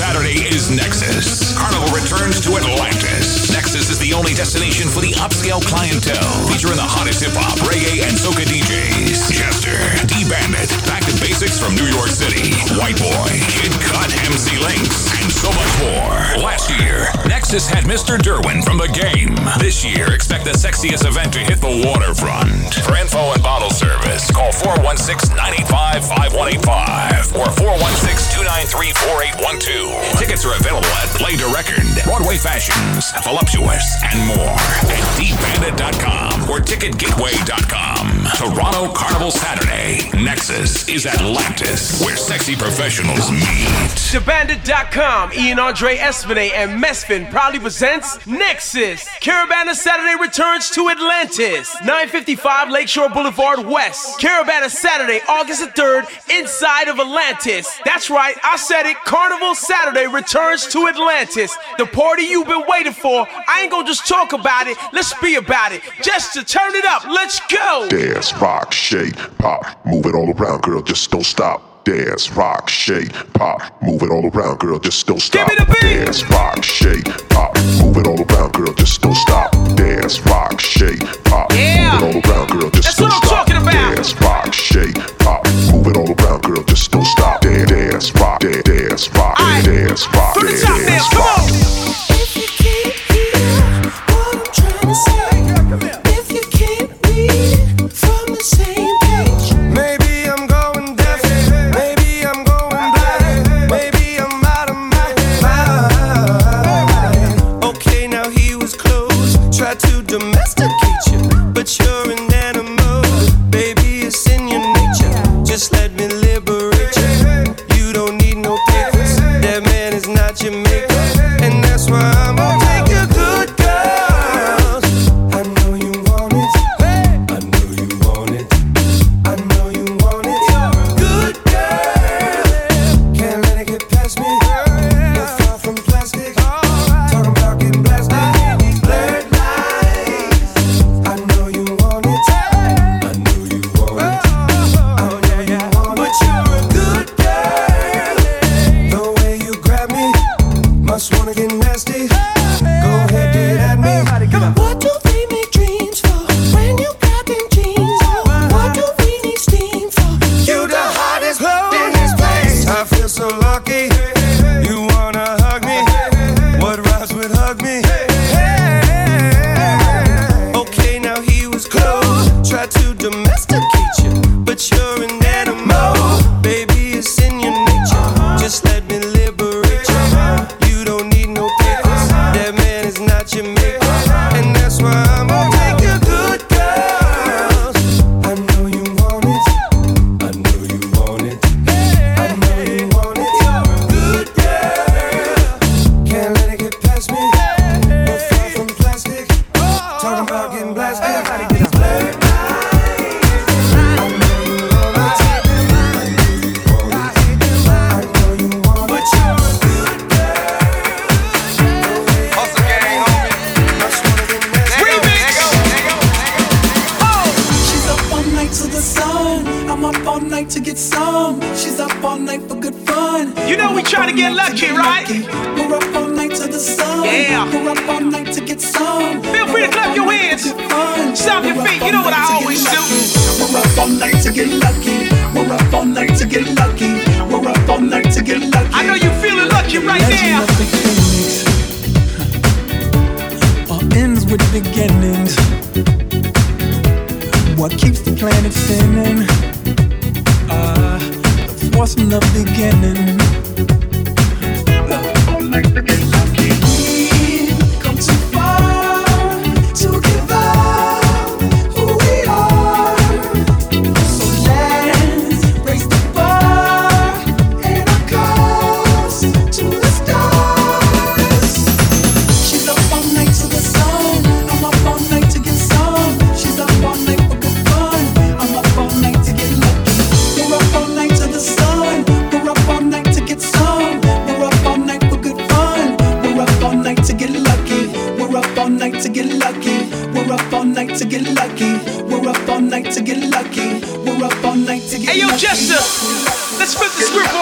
Saturday is Nexus. Carnival returns to Atlantis. Nexus is the only destination for the upscale clientele, featuring the hottest hip hop, reggae, and soca DJs. Jester, D Bandit, Back to Basics from New York City, White Boy, Kid Kut, MC Links, and so much more. Last year, Nexus had Mr. Derwin from the game. This year, expect the sexiest event to hit the waterfront. For info and bottle service, call 416 985 5185 or 416 293 4812. Tickets are available at Play to Record, Broadway Fashions, Voluptuous, and more at dbandit.com or ticketgateway.com. Toronto Carnival Saturday. Nexus is Atlantis, where sexy professionals meet. DBandit.com, Ian Andre Espinay and Mesfin proudly presents Nexus. Caribana Saturday returns to Atlantis, 955 Lakeshore Boulevard West. Caribana Saturday, August the 3rd, inside of Atlantis. That's right, I said it. Carnival Saturday returns to Atlantis. The party you've been waiting for. I ain't gonna just talk about it, let's be about it. Just to turn it up, let's go. Dance, rock, shake, pop, move it all around, girl, just don't stop. Dance, rock, shake, pop, move it all around, girl, just don't stop. Give me the beat. Dance, rock, shake, pop, move it all around, girl, just don't stop. Dance, rock, shake, pop, Yeah. move it all around, girl, just That's don't what I'm stop. talking about. Dance, rock, shake, pop, move it all around, girl, just don't stop. Dance, dance, rock, dance, dance, rock, Aight. dance, rock, From the dance, top now, dance, come rock. on. If you can't hear what I'm trying to say, wanna get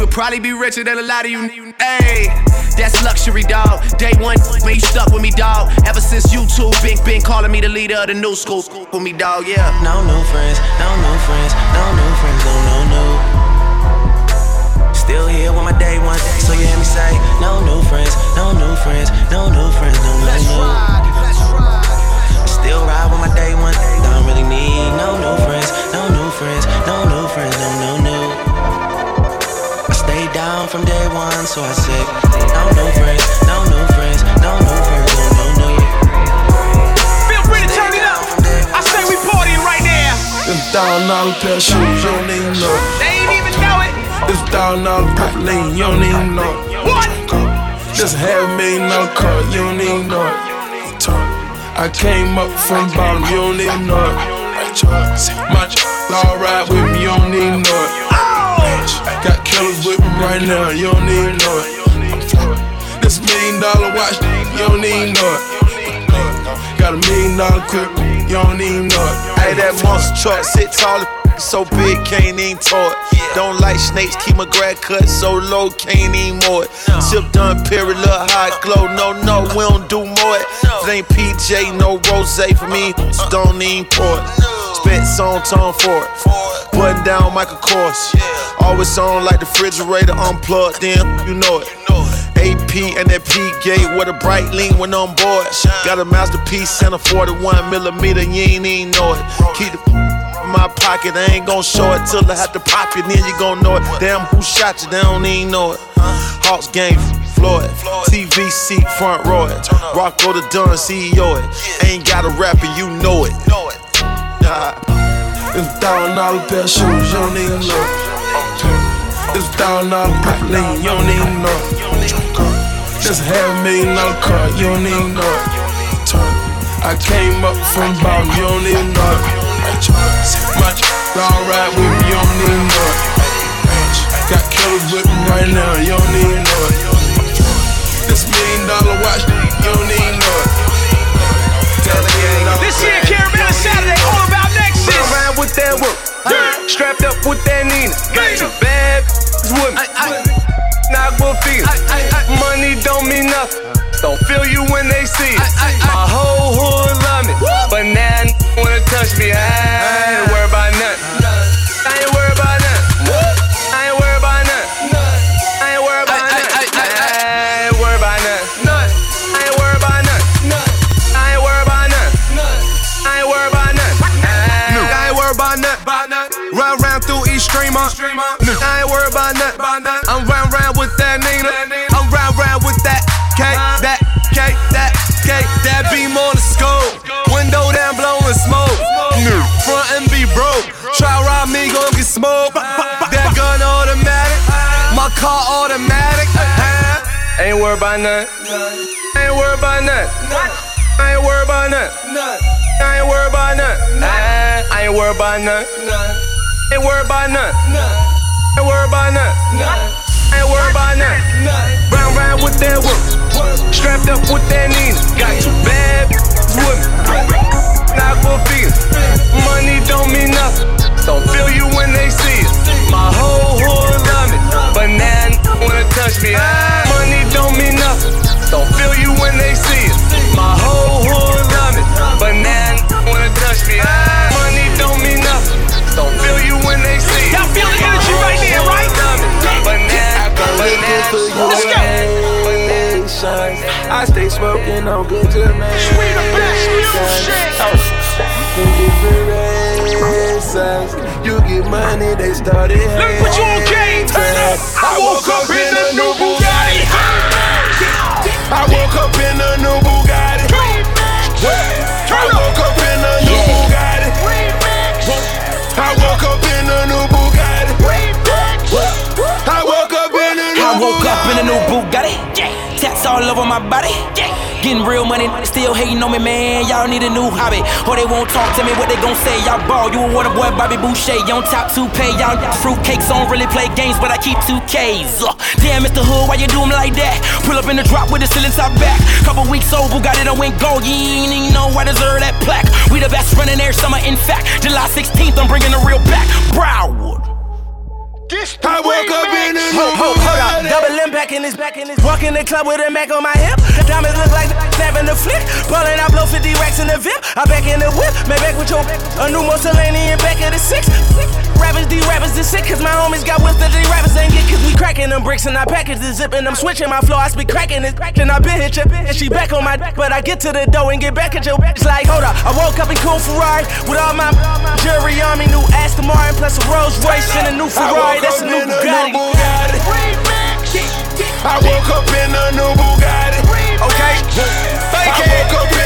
mama, would probably be richer than a lot of you. Hey, that's luxury, dog. Day one, man, you stuck with me, dog. Ever since YouTube, Big been calling me the leader of the new school. With me, dog, yeah. No new friends, no new friends, no new friends, no, no, no. Still here with my day one, so you hear me say, no new friends, no new friends, no new friends, no, no, no. Still ride with my day one, don't really need no new friends, no new friends, from day one, so I say, no new friends, no new friends, no new friends, no, no, no. Feel free to turn it up. I say we partying right now. This thousand dollar pair of shoes, you don't even know. They ain't even know it. This thousand dollar pack of you don't even know. it. What? This half million dollar car, you don't even know it. I came up from bottom, you don't even know it. My ch- all right with me, you don't even know it. Got killers with me right now, you don't even know it. This million dollar watch, you don't even know it. Got a million dollar crib, you don't even know it. Hey, that monster truck sit tall, so big, can't even it. Don't like snakes, keep my grad cut so low, can't even more it. Sip done, period, look high glow. No, no, we don't do more it. It ain't PJ, no rose for me, so don't even pour it. Song tone for it. Button down Michael Kors. Always on like the refrigerator unplugged, then you know it. AP and that P gate with a bright lean when on board. Got a masterpiece and a 41 millimeter, you ain't even know it. Keep the in my pocket, I ain't gon' show it till I have to pop it, then you gon' know it. Damn, who shot you? They don't even know it. Hawks game, Floyd, TV seat, front row it. Rocco the Dunn, CEO it. Ain't got a rapper, you know it. Nah. This thousand dollar pair of shoes, you don't even know it. This thousand dollar pack lean, you don't even know. This half million dollar car, you don't even know. I came up from bottom, you don't even know. My all right with me, you don't even know. Got killers with me right now, you don't even know. This million dollar watch, you don't even know. This here Caribana With that work. Strapped up with that Nina. Got two bad with me. Knock with feet. Money don't mean nothing. Don't feel you when they see it. My whole hood love me. But now wanna touch me. I car automatic. Uh-huh. Ain't worried about nothing. Ain't worried about nothing. I ain't worried about nothing. I ain't worried about nothing. I ain't worried about nothing. Ain't worried about nothing. Ain't worried about nothing. Ain't worried about nothing. Round round with that work. Strapped up with that Nina. Got two bad with me. Knock for feet. Money don't mean nothing. Don't feel you when they see it. My whole love me. But now n- wanna touch me. Money don't mean nothing. Don't feel you when they see it. My whole hood love me. But now n- wanna touch me. Money don't mean nothing. Don't feel you when they see it. Y'all feel the energy right there, right? But now, but now, Let's go. I stay smoking on good to man. We the best music. You get money, they started. Let me put you on game. Turn up. I woke up in a new Bugatti. I woke up in a new Bugatti. I woke up in a new Bugatti. I woke up in a new Bugatti. I woke up in a new I woke up in a new Bugatti. Tats all over my body. Getting real money, still hating on me, man. Y'all need a new hobby. Or they won't talk to me, what they gon' say? Y'all ball, you a water boy, Bobby Boucher. You on top two pay, y'all fruitcakes don't really play games, but I keep two Ks. Uh, damn, Mr. Hood, why you do like that? Pull up in the drop with the ceiling top back. Couple weeks old, got it, I went gold. You ain't even know I deserve that plaque. We the best running air summer, in fact. July 16th, I'm bringing the real back. Broward. I woke up in the Hold, hold, hold up. Double impact in his back in his Walk in the club with a Mac on my hip. Diamonds look like snapping the flick. Ballin', I blow 50 racks in the VIP. I back in the whip. Man, back with your a new Mussolini back of the six. Rappers, these rappers is sick. Cause my homies got whips that these rappers ain't get. Cause we cracking them bricks and I package the zip and I'm switching my flow. I speak cracking it. And I been hit your bitch. And she back on my dick. But I get to the door and get back at your bitch. Like, hold up. I woke up in cool Ferrari with all my jury on me. New Aston Martin plus a Rolls Royce and a new Ferrari. That's a new Bugatti. I woke up in a new Bugatti. Okay, fake I woke up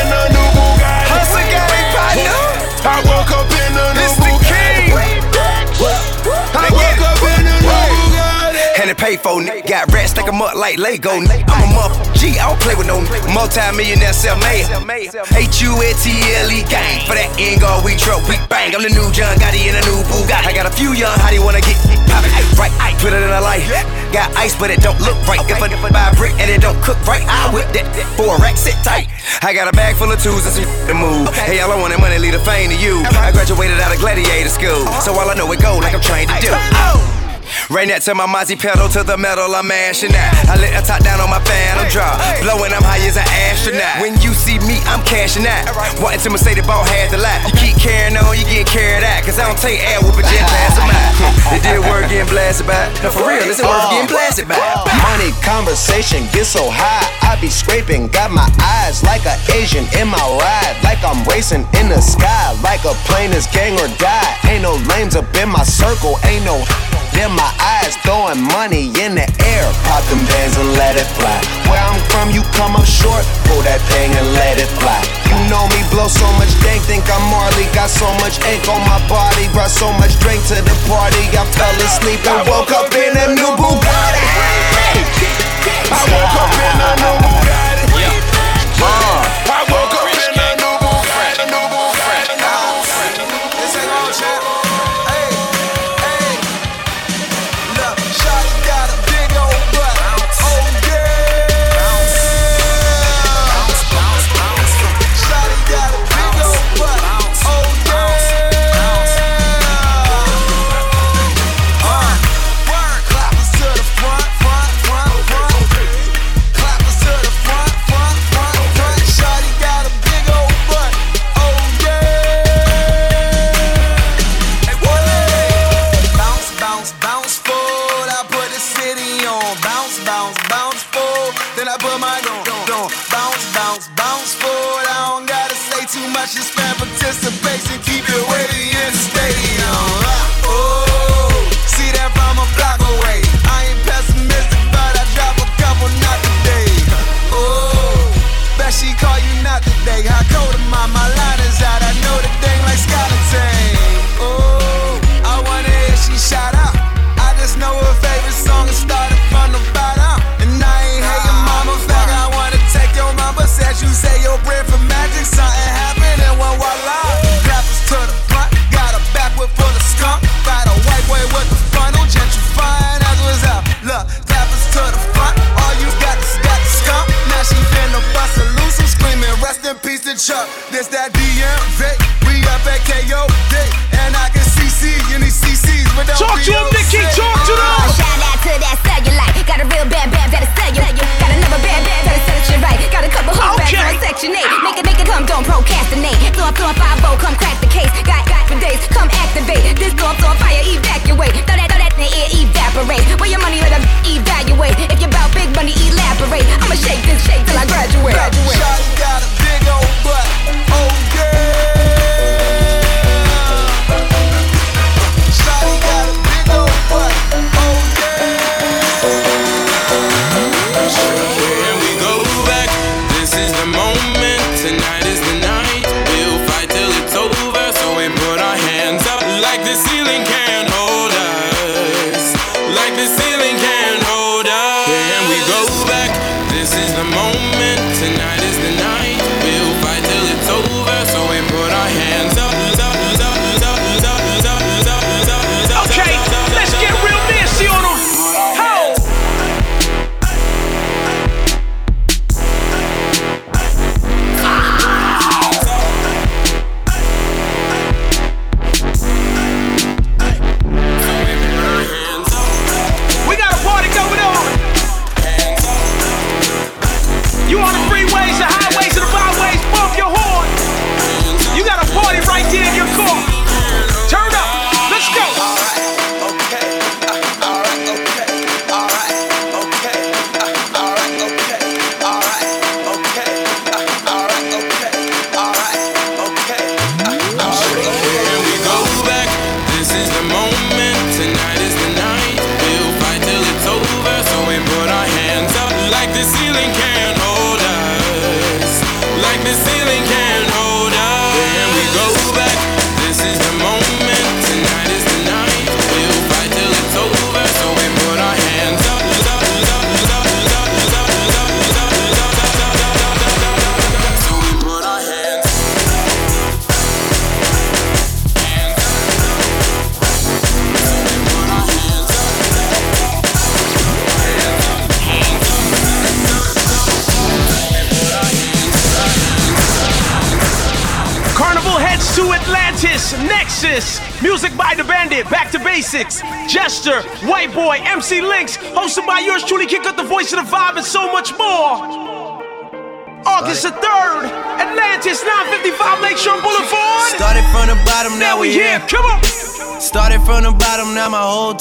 And pay for nigga. Got rats, stack 'em up like Lego. nigga. I'm a muff. G, I don't play with no multi-millionaire self made. H-U-A-T-L-E gang. For that end guard, we truck, we bang. I'm the new John Gotti in a new Bugatti. I got a few young, how do you wanna get poppin'? Right, I put it in a light. Got ice, but it don't look right. If I buy a brick and it don't cook right, I whip that for a rack, sit tight. I got a bag full of twos and some to move. Hey, all I want is money, leave the fame to you. Uh-huh. I graduated out of gladiator school, so all I know is go like I'm trained to do. Rain that to my Mozzie pedal to the metal, I'm mashing that. I let a top down on my phantom drop. Blowing, I'm high as an astronaut. When you see me, I'm cashing out. Wanting to say the ball had to lie. You keep carrying on, you get carried out. Cause I don't take air whooping jet pass them out. It did work getting blasted by. No, for real, it's worth getting blasted by. Money conversation get so high, I be scraping. Got my eyes like an Asian in my ride, like I'm racing in the sky, like a plane is gang or die. Ain't no lanes up in my circle, ain't no in my eyes, throwing money in the air. Pop them bands and let it fly. Where I'm from, you come up short, pull that thing and let it fly. You know me, blow so much dank, think I'm Marley. Got so much ink on my body, brought so much drink to the party. I fell asleep and woke up in a new Bugatti. I woke up in a new Bugatti. I woke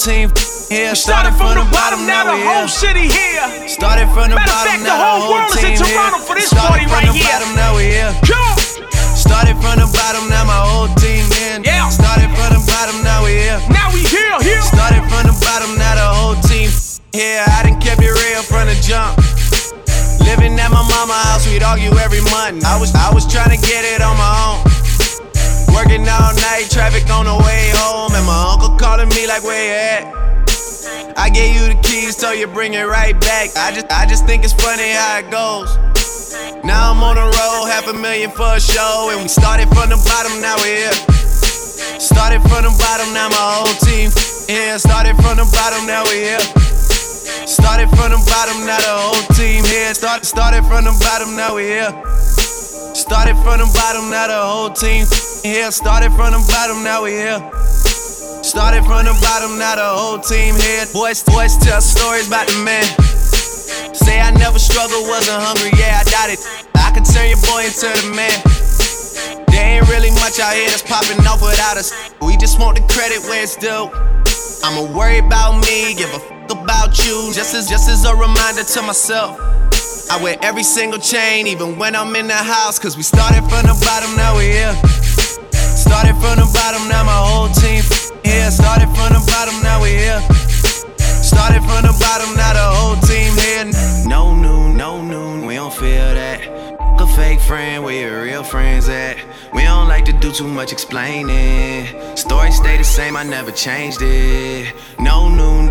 team here. Started from the bottom, now the whole city here. Started from the Matter bottom, fact, now the whole world is in Toronto here. for this Started party from right the here. bottom, now we here. Come. Started from the bottom, now my whole team in. Yeah. Started from the bottom, now we here. Now we here, here. Started from the bottom, now the whole team here. I done kept it real from the jump. Living at my mama house, we'd argue every month. I was I was trying to get it on my own. Working all night, traffic on the way home, and my uncle calling me like, where you at? I gave you the keys, so you bring it right back. I just I just think it's funny how it goes. Now I'm on the road, half a million for a show, and we started from the bottom, now we're here. Started from the bottom, now my whole team here. Started from the bottom, now we're here. Started from the bottom, now the whole team here. Started started from the bottom, now we're here. Started from the bottom, now the whole team here. Started from the bottom, now we here. Started from the bottom, now the whole team here. Boys, boys tell stories about the man. Say I never struggled, wasn't hungry, yeah, I doubt it. I could turn your boy into the man. There ain't really much out here that's popping off without us. We just want the credit where it's due. I'ma worry about me, give a fuck about you. Just as just as a reminder to myself. I wear every single chain, even when I'm in the house. Cause we started from the bottom, now we here. Started from the bottom, now my whole team here. Started from the bottom, now we here. Started from the bottom, now the whole team here. No noon, no noon, we don't feel that. A fake friend, where your real friends at? We don't like to do too much explaining. Story stay the same, I never changed it. No noon,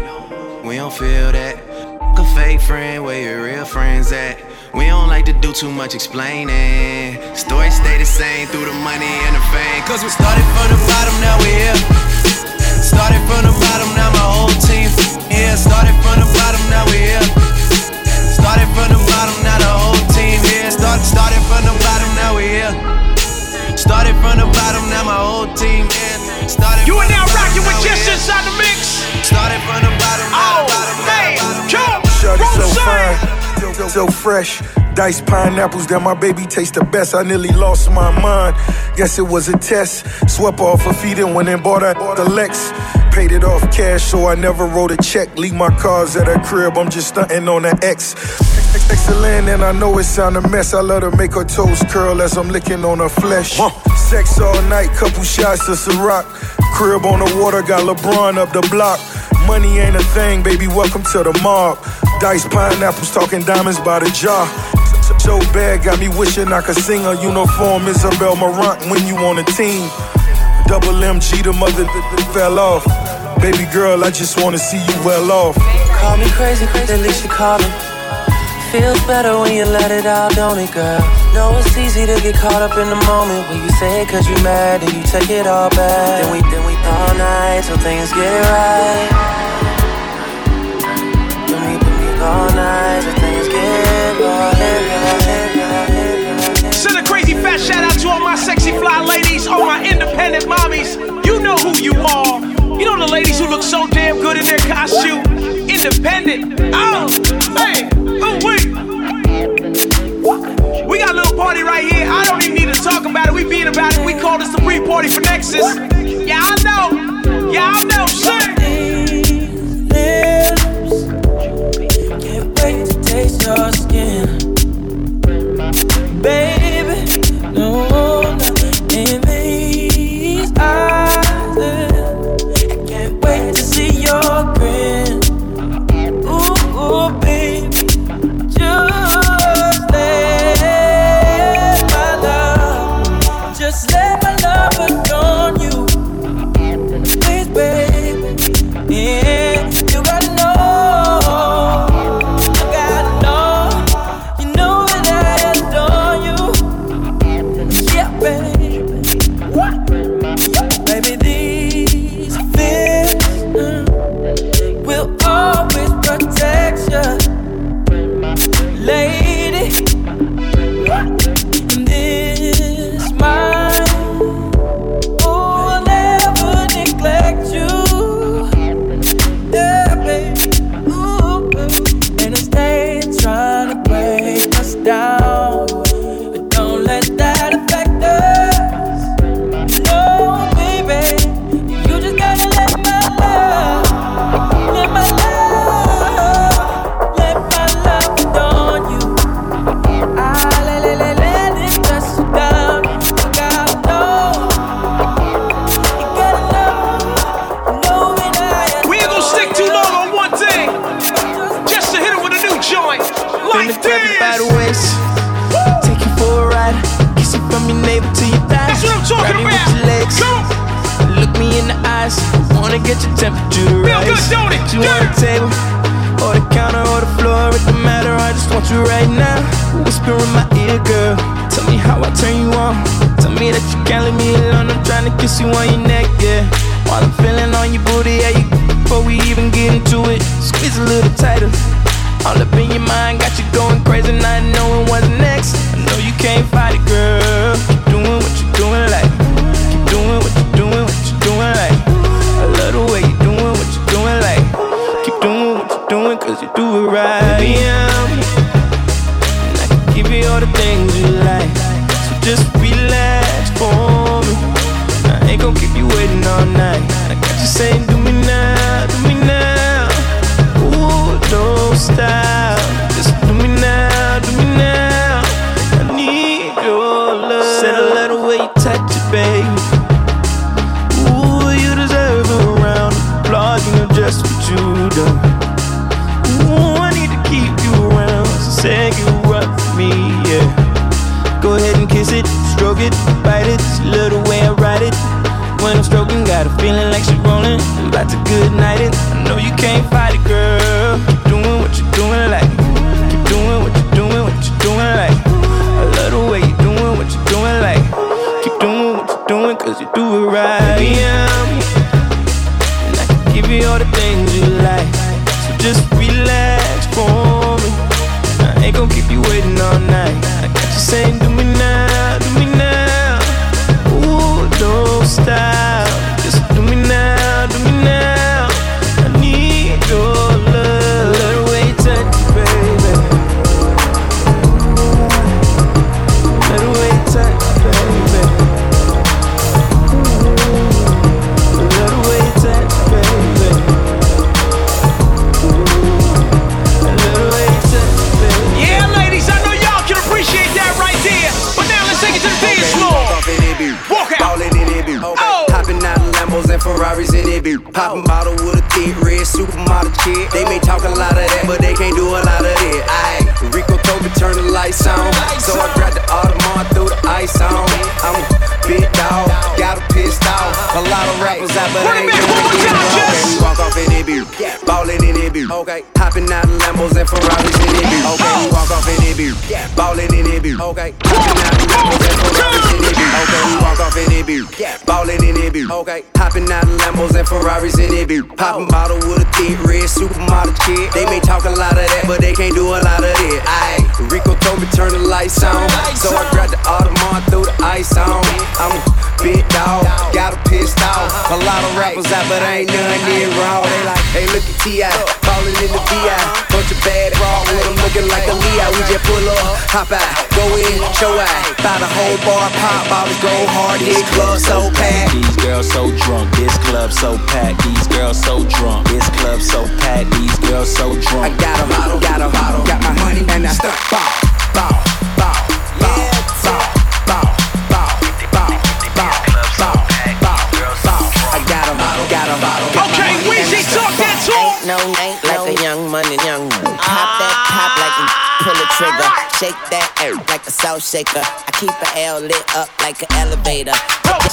we don't feel that. A fake friend, where your real friends at? We don't like to do too much explaining. Story stay the same through the money and the fame. Cause we started from the bottom, now we here. Started from the bottom, now my whole team here. Started from the bottom, now we here. Started from the bottom, now the whole team here. Started, started from the bottom, now we here. Started from the bottom, now my whole team here. Started You are now bottom, rocking with now we just inside the mix. Started from the bottom, now Oh, the bottom, now man, the bottom, come. Shorty so Roll fine, so, so fresh. Diced pineapples that my baby taste the best. I nearly lost my mind. Guess it was a test. Swept off her feet and went and bought her the Lex. Paid it off cash, so I never wrote a check. Leave my cars at her crib. I'm just stunting on the X. Excellent, and I know it sound a mess. I let her make her toes curl as I'm licking on her flesh. Sex all night, couple shots of Ciroc. Crib on the water, got LeBron up the block. Money ain't a thing, baby. Welcome to the mob. Dice pineapples, talking diamonds by the jar. So bad, got me wishing I could sing a uniform. Isabel Marant when you on a team. Double MG, the mother fell off. Baby girl, I just wanna see you well off. Call me crazy, crazy, at least you call me. Feels better when you let it out, don't it, girl? Know it's easy to get caught up in the moment when you say it cause you mad and you take it all back. Then we, then we all night till things get right. All night till things get right. Send a crazy fat shout out to all my sexy fly ladies, all my independent mommies. You know who you are. You know the ladies who look so damn good in their costume. Independent. Oh, hey, oh wait. We got a little party right here. I don't even need to talk about it. We being about it. We call this the pre-party for Nexus. Yeah, I know. Yeah, I know. Sing. To Life to grab you by the waist. Take you for a ride. Kiss you from your navel to your thighs. That's what I'm talking grab about. With your legs. Look me in the eyes. Wanna get your temperature to rise. Good, don't it? You on the table, or the counter, or the floor. It don't matter. I just want you right now. Whisper in my ear, girl. Tell me how I turn you on. Tell me that you can't leave me alone. I'm trying to kiss you on your neck, yeah. While I'm feeling on your booty, yeah. You, before we even get into it, squeeze a little tighter. All up in your mind, got you going crazy, not knowing what's next. I know you can't fight it, girl. Keep doing what you're doing, like. Keep doing what you're doing, what you're doing, like. I love the way you're doing what you're doing, like. Keep doing what you're doing, cause you do it right. Baby, supermodel. They may talk a lot of that, but they can't do a lot of it. Aye. Rico Kobe turn the lights on. So I grabbed the Audemars, threw the ice on. I'm a big dog, got a pissed off. A lot of rappers out, but I ain't doing it. Walk off in it, be. Ballin' in it, be. Okay. Hopping out of Lambos and Ferraris in it, be. Okay, we walk off in it, be. Ballin' in it. Okay. Okay. Hopping out of Lambos and Ferraris in it, be. Poppin' bottle with a thick red supermodel chick. They may talk a lot of that, but they can't do a lot of it. Aye. Rico told me turn the lights on. So I grabbed the Audemars, threw the ice on. I'm a big dog, got a pissed off. A lot of rappers out, but ain't none here raw. They like, hey, look at T.I. falling in the V.I. Bunch of bad raw with them looking like a Leah. We just pull up, hop out, go in, show out. Buy the whole bar, pop bottles, go hard. This club so packed. These girls so drunk, this club so packed. These girls so drunk, this club so packed. These girls so drunk. I got a I got them, got my money and I stuck. Young money, young money. Pop that pop like you pull a trigger. Shake that air like a salt shaker. I keep a L lit up like an elevator.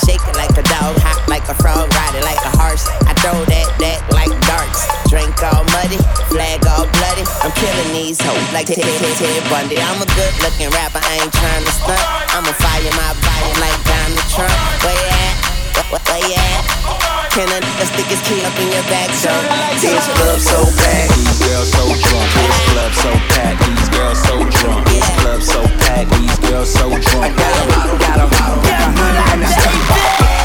Shake it like a dog, hop like a frog, ride it like a horse. I throw that that like darts. Drink all muddy, flag all bloody. I'm killing these hoes like Ted Ted Bundy. I'm a good looking rapper, I ain't trying to stunt. I'ma fire my body like Donald Trump. Where you at? Where you at? Can a nigga stick his key up in your back? So this club so packed. These girls so drunk, this club so packed. These girls so drunk, this club so packed. These girls so drunk. I got a bottle, got a bottle, got my money and I start bow, bow, bow,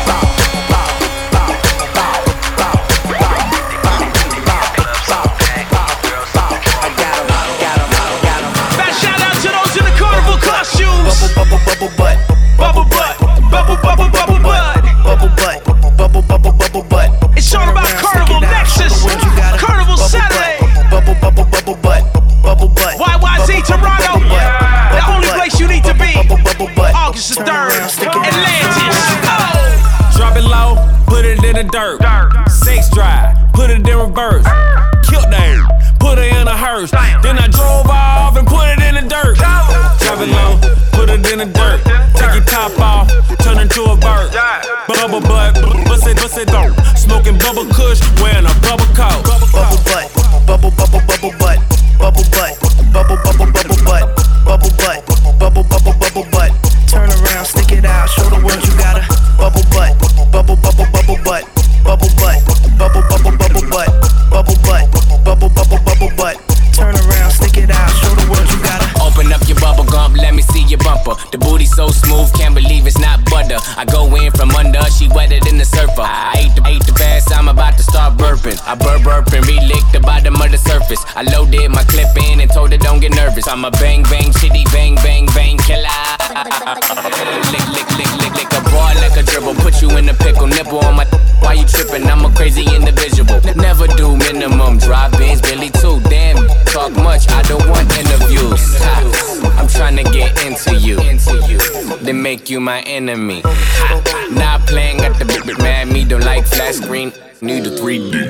butt. August 3rd, Atlantis. Oh. Drop it low, put it in the dirt. Sex drive, put it in reverse. Killed that, put it in a hearse. Then I drove off and put it in the dirt. Drop it low, put it in the dirt. Take your top off, turn into a bird. Bubble butt, bust it, bust it, don't. Smoking bubble kush, my enemy. Not playing at the big mad me. Don't like flat screen. Need a 3D.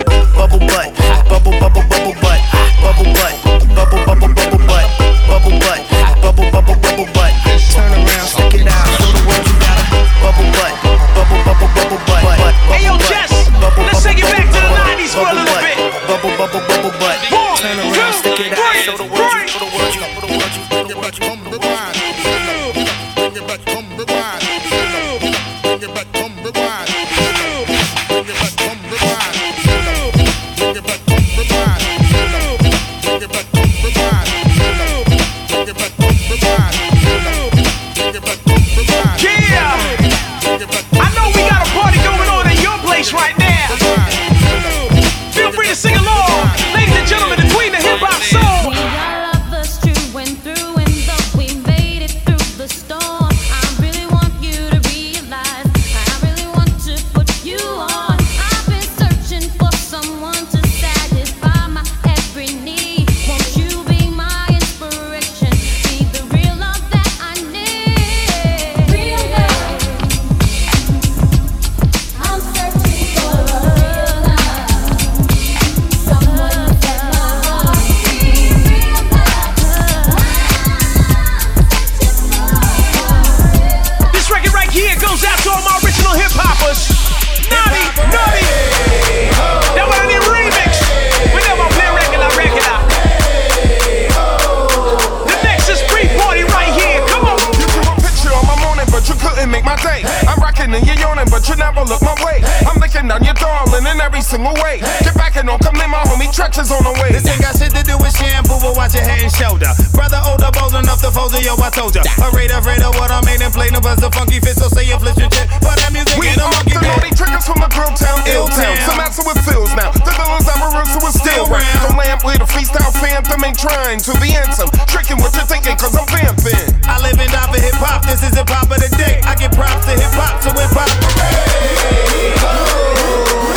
Every single way. Get back and don't come in, my homie Treach on the way. This ain't got shit to do with shampoo, but watch your head and shoulder. Brother older, bold enough to fold yo, I told ya. Afraid, afraid of what I made and play no buzz the funky fit, so say you flip your shit. But that music We ain't no monkey the naughty triggers from the grill town, ill town. Some answer with fills now. The villains I'm a who is still round. Don't lamp with a freestyle phantom ain't trying to be handsome. Tricking what you're thinking, cause I'm vamping. I live and die for hip hop. This is hip hop of the day. I give props to hip hop, so hip hop. Hey, yo,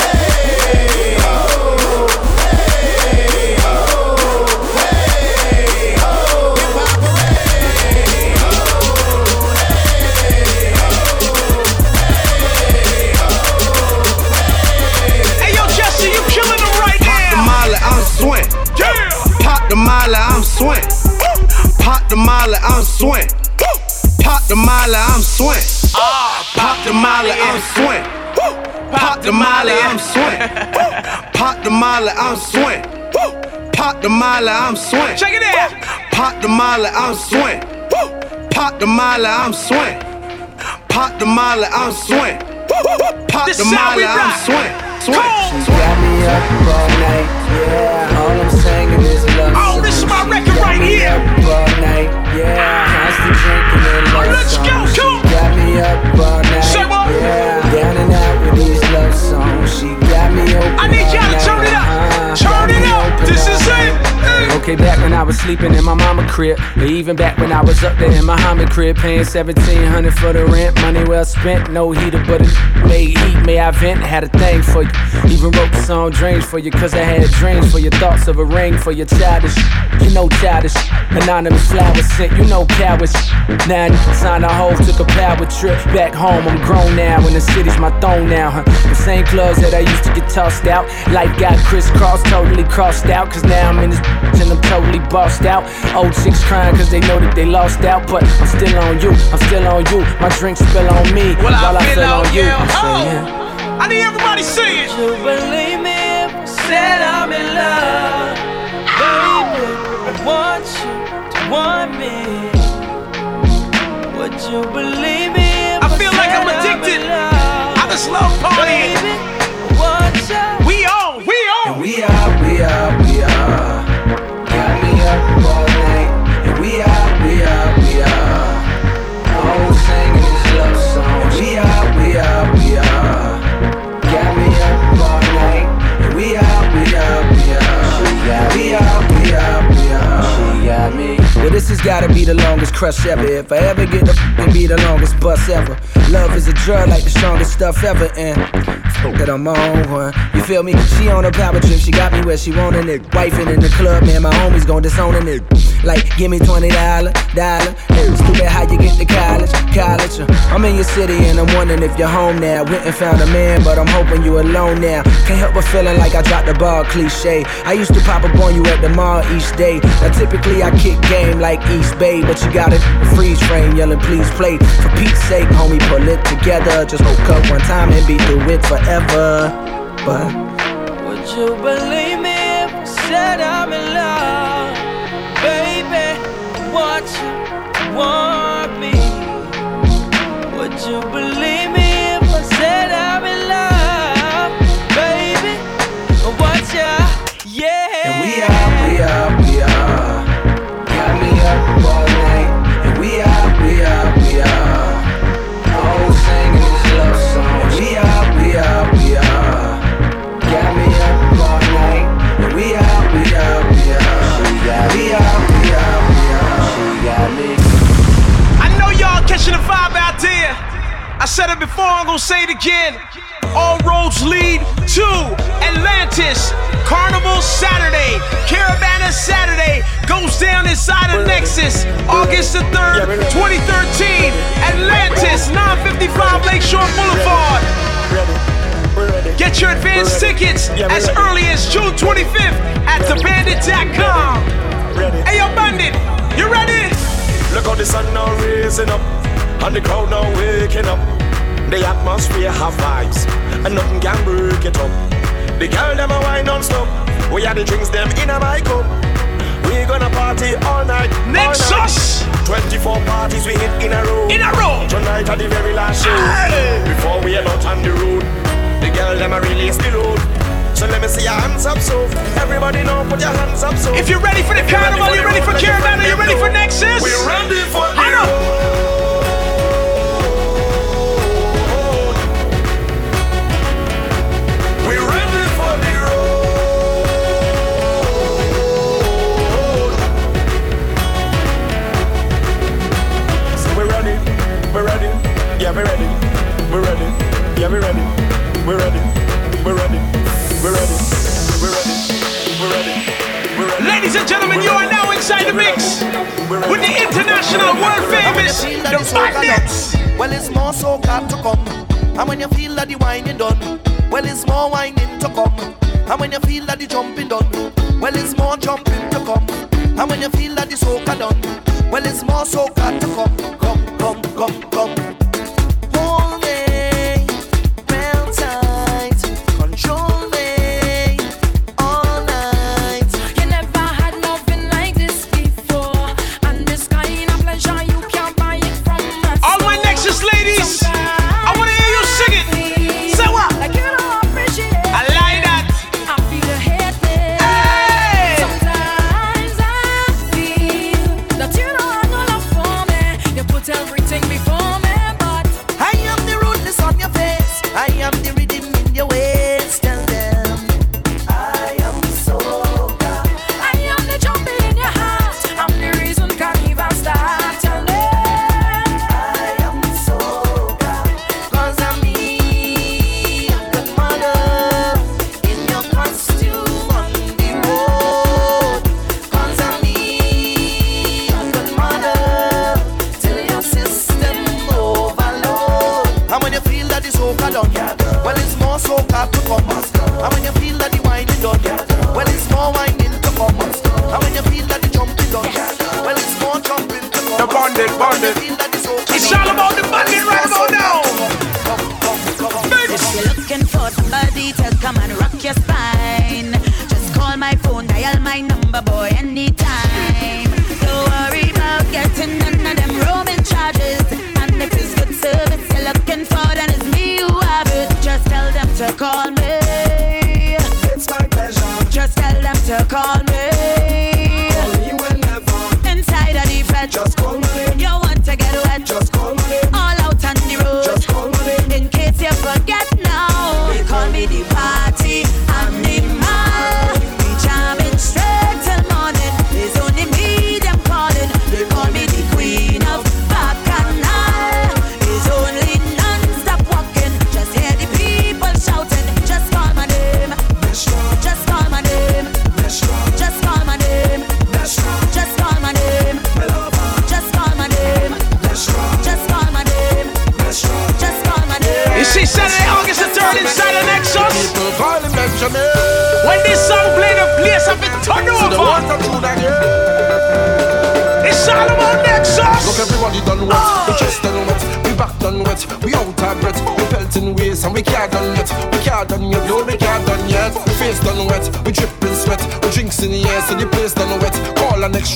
swing. Yeah. Pop the molly, I'm swing. Pop the molly, I'm swing. Pop the molly, I'm swing. Pop the molly, I'm swing. Pop the molly, I'm swing. Pop the molly, I'm swing. Pop the molly, I'm swing. Check it out. Pop the molly, I'm swing. Pop the molly, I'm swing. Pop the molly, I'm swing. Pop This the is how we molly, I'm rock. swing. Swing. She got me up all night, yeah. All I'm singing is love Oh, this is my record right here. All night, yeah. Constant drinking and love let's go, come She got me up all night, Say what? yeah. Down and out with these love songs. She got me open. I need Okay, back when I was sleeping in my mama crib, or even back when I was up there in my Muhammad crib, paying 1700 for the rent, money well spent, no heater, but it made heat, may I vent, had a thing for you. Even wrote the song Dreams for you, cause I had dreams for your thoughts of a ring for your childish, you know childish, anonymous flowers sent, you know cowards. Now I signed a hoe, took a power trip. Back home, I'm grown now, and the city's my throne now, huh? The same clubs that I used to get tossed out, life got crisscrossed, totally crossed out, cause now I'm in this and I'm totally bossed out. Old chicks crying cause they know that they lost out, but I'm still on you, I'm still on you. My drink spill on me Well, I while I feel feel on on you. you. I say, Oh. yeah. I need everybody singing. Would you believe me if I said I'm in love? Baby, I want you to want me. Would you believe me if I, I feel like I'm addicted. love? I just love partying. Baby, I want you. We on, we on. And we are, we are, we are. We are, we are, we are. Oh, singing this love song. We are, we are, we are. Got me up all night. We are, we are, we are. We are, we are, we are. She got me. Well, this has gotta be the longest crush ever. If I ever get the f***ing be the longest bus ever. Love is a drug like the strongest stuff ever. And that I'm on one. You feel me? She on a power trip. She got me where she wantin' it. Wifing in the club, man. My homies gon' disownin' it. Like, give me twenty dollar, dollar. Stupid how you get to college, college. Uh, I'm in your city and I'm wondering if you're home now. Went and found a man, but I'm hoping you alone now. Can't help but feeling like I dropped the ball, cliche. I used to pop up on you at the mall each day. Now typically I kick game like East Bay, but you got it freeze frame, yelling please play. For Pete's sake, homie, pull it together. Just woke up one time and be through it forever. But Would you believe me if I said I'm in want me. Would you believe me if I said I'm in love? Baby, want you, yeah. And we are, we are, we are. Got me up all said it before, I'm gonna say it again. All roads lead to Atlantis. Carnival Saturday, Caribana Saturday goes down inside of Nexus. August the 3rd, 2013. Atlantis, 955 Lakeshore Boulevard. Get your advance tickets as early as June 25th at DBandit.com. Hey, yo, Bandit, you ready? Look how the sun now raising up, and the crowd now waking up. The atmosphere have vibes, and nothing can break it up. The girl them a wine non-stop. We are the drinks them in a my cup. We gonna party all night. Nexus. All 24 parties we hit in a row. In a row. Tonight at the very last show. Aye. Before we head out on the road, the girl them a release the load. So let me see your hands up, so everybody know put your hands up, so. If you're ready for the If you're carnival, you ready for road, let your Caribana, you friend ready for. Nexus? We're ready for the I know. Yeah, we're ready, we're ready, yeah, we're ready, we're ready, we're ready, we're ready, we're ready, we're ready, we're ready. Ladies and gentlemen, you are now inside the mix with the international, world famous, the Bandits. Well, it's more so got to come. And when you feel that the whining done, well, it's more whining to come. And when you feel that the jumping done, well, it's more jumping to come. And when you feel that the soca done, well, it's more soca to come. Come, come, come, come. abundant.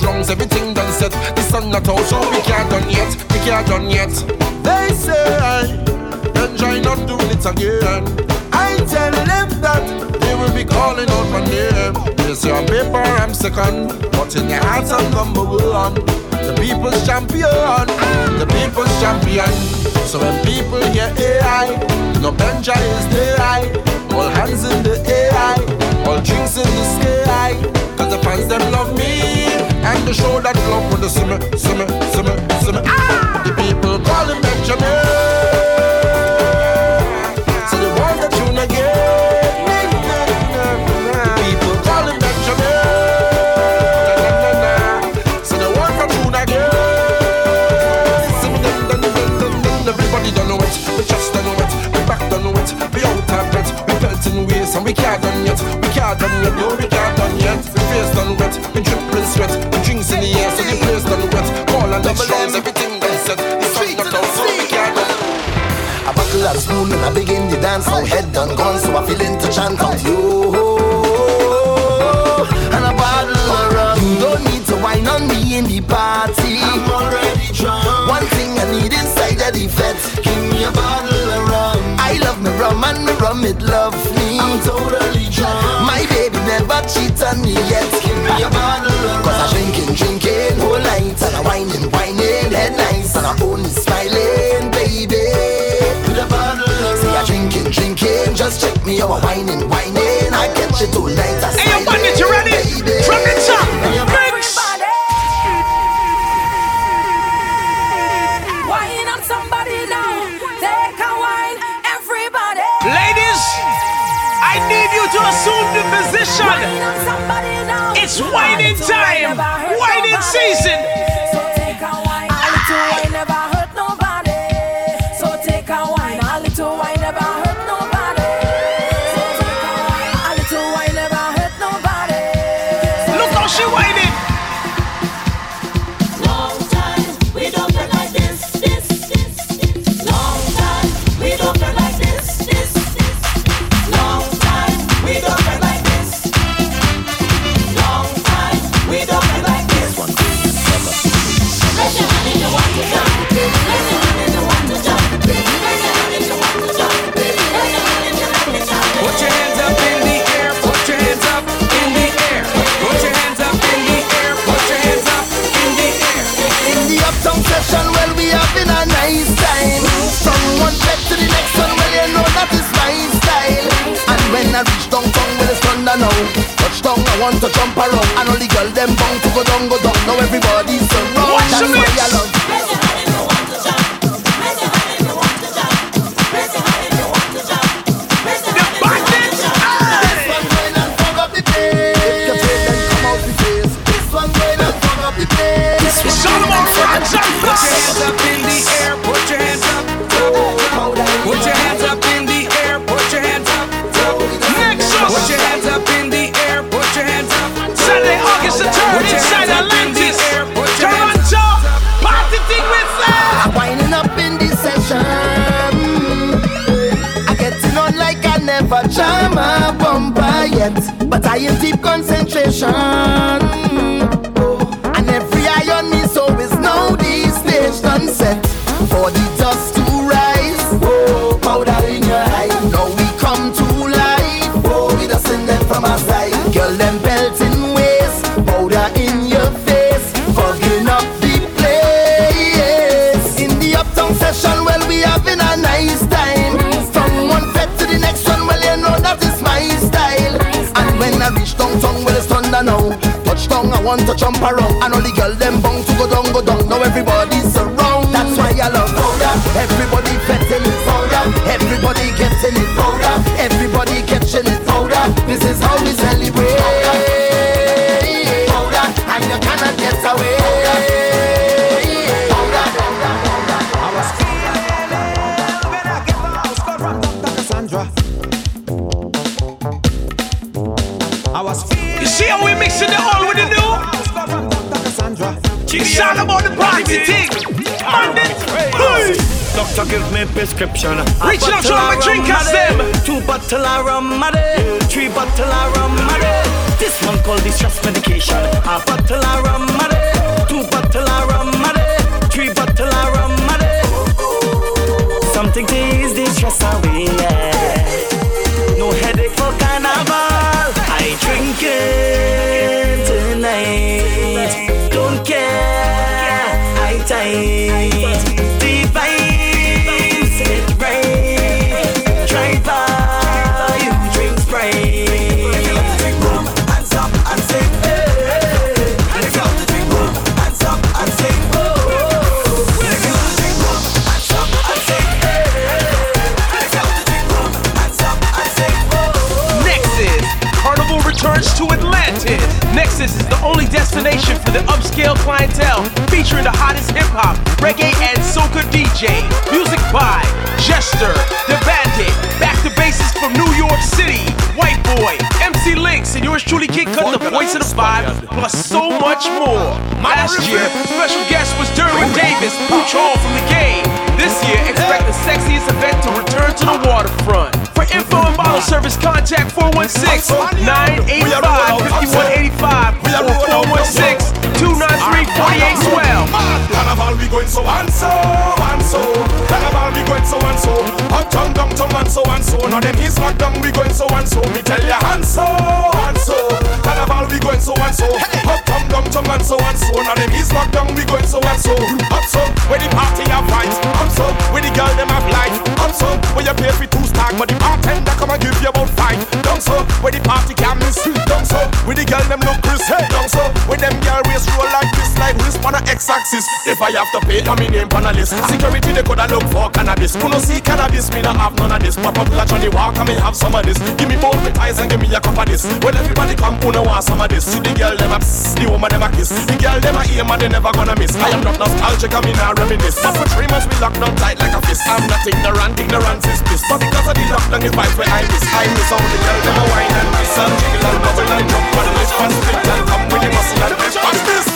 Everything done set. The sun not out, so we can't done yet. We can't done yet. They say, then try not doing it again. I tell them that they will be calling out my name. They say on paper I'm second, but in their hearts I'm number one. The people's champion, the people's champion. So when people hear AI, no Benja is the high. All hands in the AI, all drinks in the sky. Cause the fans them love me. And the show that love see me, see me, see me. Ah! The people call him Benjamin. So the want the tune again. And we can't done yet, we can't done yet, no we can't done yet, we face done wet, we dripping sweat, everything done set, the sun not out so we can't done A buckle of spoon and I begin the dance. Now Head done gone so I feel into chant. Out you. And a bottle of rum. You don't need to wine on me in the party. I'm already drunk. One thing I need inside of the vet. Give me a bottle of rum. I love me rum and me rum it love me. I'm totally drunk. My baby never cheat on me yet check me out, whining, whining I catch it all night I Hey, yo, bandit, you ready? From the top. Mix. Wine on somebody now. Take a wine, everybody. Ladies, I need you to assume the position. Wine on somebody now. It's whining time, whining season. Want to jump around. And all the girl them bound to go down, go down. Now everybody's around. Watch That's why. I love. Want to jump around. And all the girl them prescription. A Reaching out to my drinkers, rum a day, them. Two bottle of rum a day. Three bottle of rum a day. This one called distress medication. A bottle of rum a day. Two bottle of rum a day. Three bottle of rum a day. Something to ease the stress away. Yeah. No headache for carnival. I drink it tonight. Don't care. I tight. Nexus is the only destination for the upscale clientele, featuring the hottest hip hop, reggae, and soca DJ. Music by Jester, The Bandit, Back to Bases from New York City, White Boy, MC Links, and yours truly Kid Kut, the voice of the vibe, plus so much more. Last year, special guest was Derwin Davis, Pooch Hall from the game. This year, expect the sexiest event to return to the waterfront. For info and bottle service, contact 416 985 5185 or 416 293 4812. Carnival we going so and so and so. Carnival we going so and so. Uptown, downtown and so and so. Now them East Lockdown we going so and so. Me tell ya and so and so. Carnival we going so and so. Uptown, downtown and so and so. Now them East Lockdown we going so and so. Up so where the party have vibes. Up so where the girl them have life. Up so where you pay for two stack, but the bartender come and give you about five. Down so where the party can miss. Down so where the girl them look Chris. Hey, down so where them girl waist roll like this like wrist on a X-axis. If I have to pay, now me name on a list. Security they coulda look for cannabis. Who no see cannabis, me not have none of this. Pop up like Johnnie Walker, me have some of this. Give me both my ties and give me a cup of this. Well everybody come, who no want some of this. See the girl them a pss, the woman them a kiss. The girl them a aim and they never gonna miss. I am not nostalgic, I mean I reminisce. But for three months we locked down tight like a fist. I'm not ignorant, ignorance is bliss. But because of the lockdown, the vibes where I miss. I miss all the girl them a wine and and jiggle and bubble and jump and and split and come with the muscle and. Watch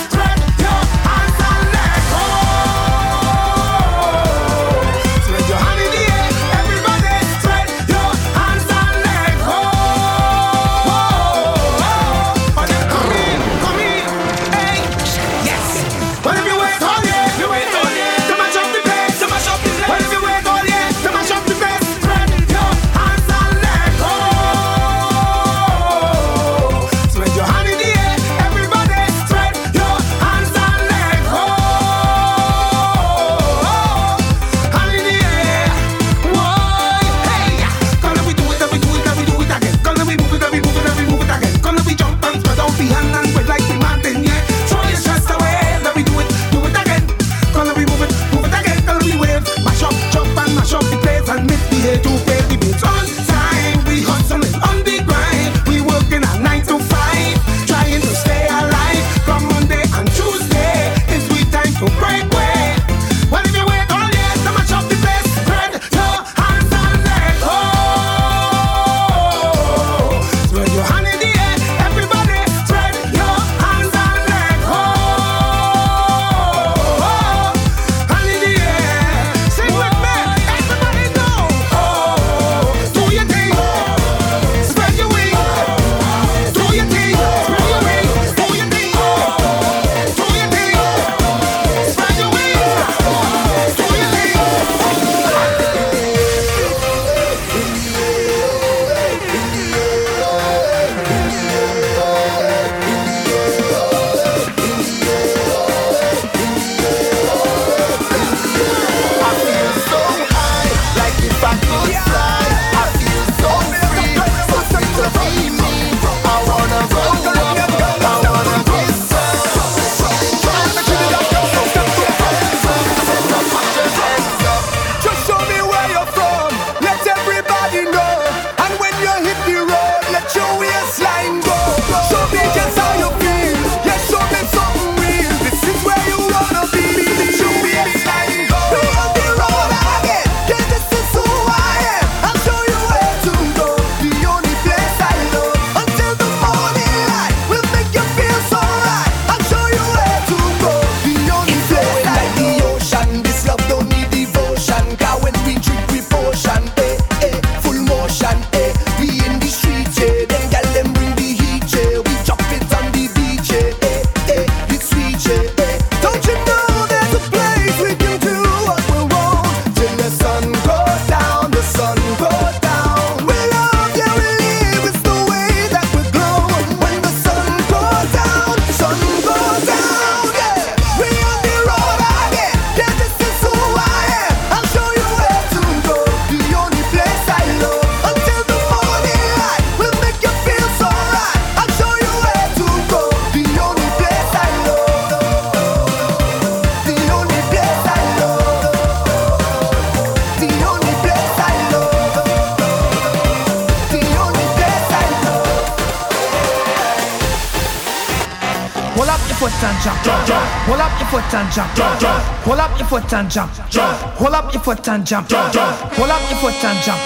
foot and jump. Hold up your foot and jump.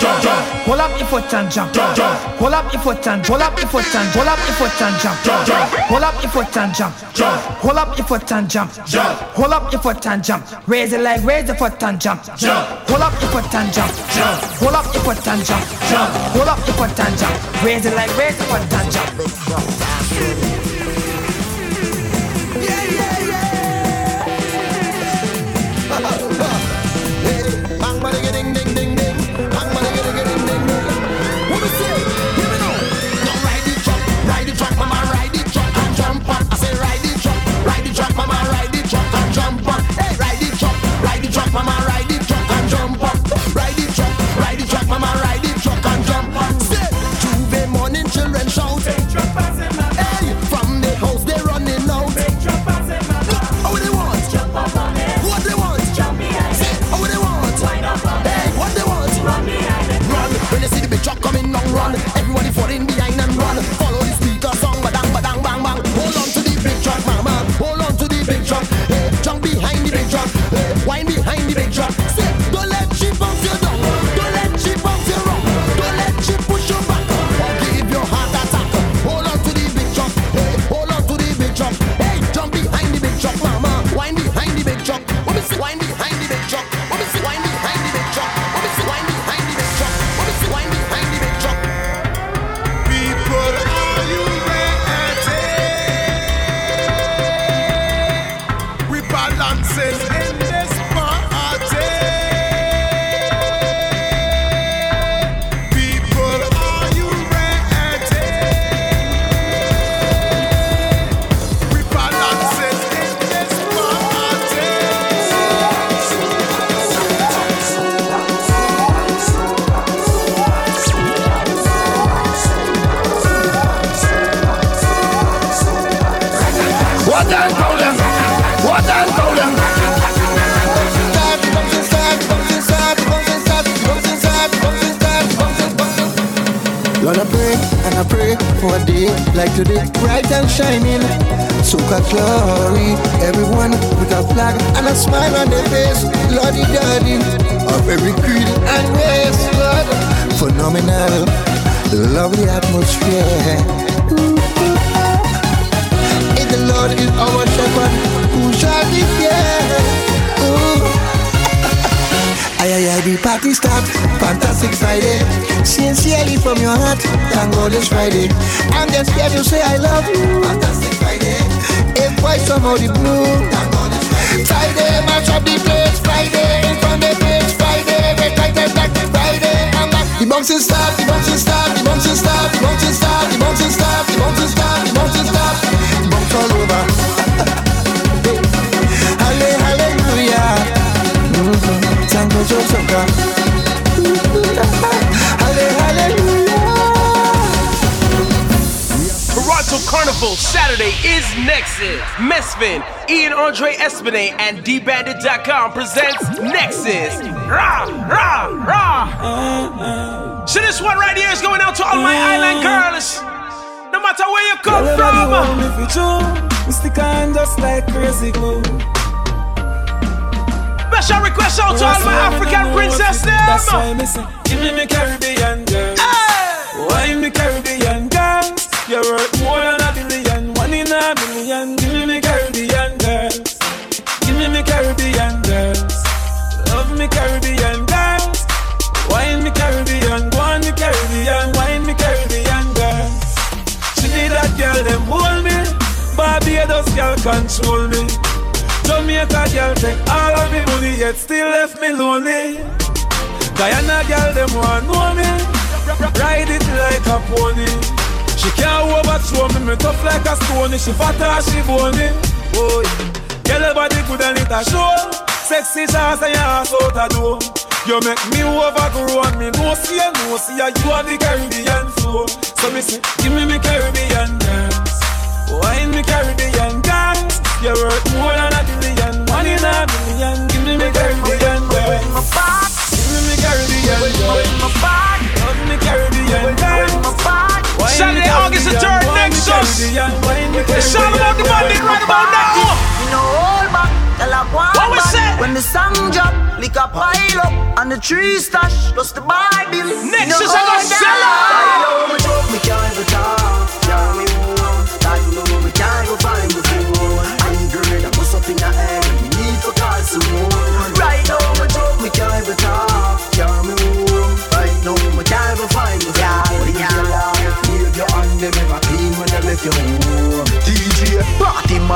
Hold up your foot and jump. Hold up your foot and hold up your foot and hold up your foot and jump. Hold up your foot and jump. Hold up your foot and jump. Hold up your foot and jump. Raise your leg, raise your foot and jump. Hold up your foot and jump. Hold up your foot and jump. Hold up your foot and jump. Raise your leg, raise your foot and jump. Phenomenal, lovely atmosphere. If the Lord is our shepherd, who shall be fear? Ay, ay, ay, the party start, fantastic Friday. Sincerely from your heart, thank God it's Friday. I'm just here to say I love you. Fantastic Friday. If why somehow the blue, thank God it's Friday. Friday, match up the place, Friday, in front the place, Friday, red light and bouncing start, the bouncing start, the bouncing start, the bouncing start, the bouncing start, the bouncing start, the bouncing start, the bounce all over. Halle- Hallelujah. Mhm. Thank God you're so. Halle- Hallelujah. Toronto Carnival Saturday is Nexus. Mesvin, Ian Andre Espinay, and DBandit.com presents Nexus. Rah, rah, rah. So this one right here is going out to all my island girls. No matter where you come Girl, from. everybody want me for true. Stick on just like crazy glue. Special request out to all my African princess them. That's why me say, give me me Caribbean girl. Why me Caribbean girl? You're worth more than me Caribbean girls. Wine me Caribbean, go on me Caribbean, wine me Caribbean girls. She need that girl, them hold me. Barbados girl control me. Jamaica girl take all of me money, yet still left me lonely. Guyana girl, them want know me. Ride it like a pony. She can't overthrow me, me tough like a stone. She fat or she bony. Oh, yeah. Girl, your body good and it a show. Sexy shots and your ass out a door. You make me overgrown, me no see you, no see you. You are the Caribbean flow. So me say, give me me Caribbean girls. Wine me Caribbean girls. You're worth more than a billion, one in a million. Give me me Caribbean girls. Give me me Caribbean girls. Love me Caribbean girls. Wine Saturday, August the 3rd, wine me Nexus. Caribbean, wine It's all about the money right about now. You know, hold back, tell her one What we back. When the song drop, lick a pile up, and the tree stash, plus the Bible.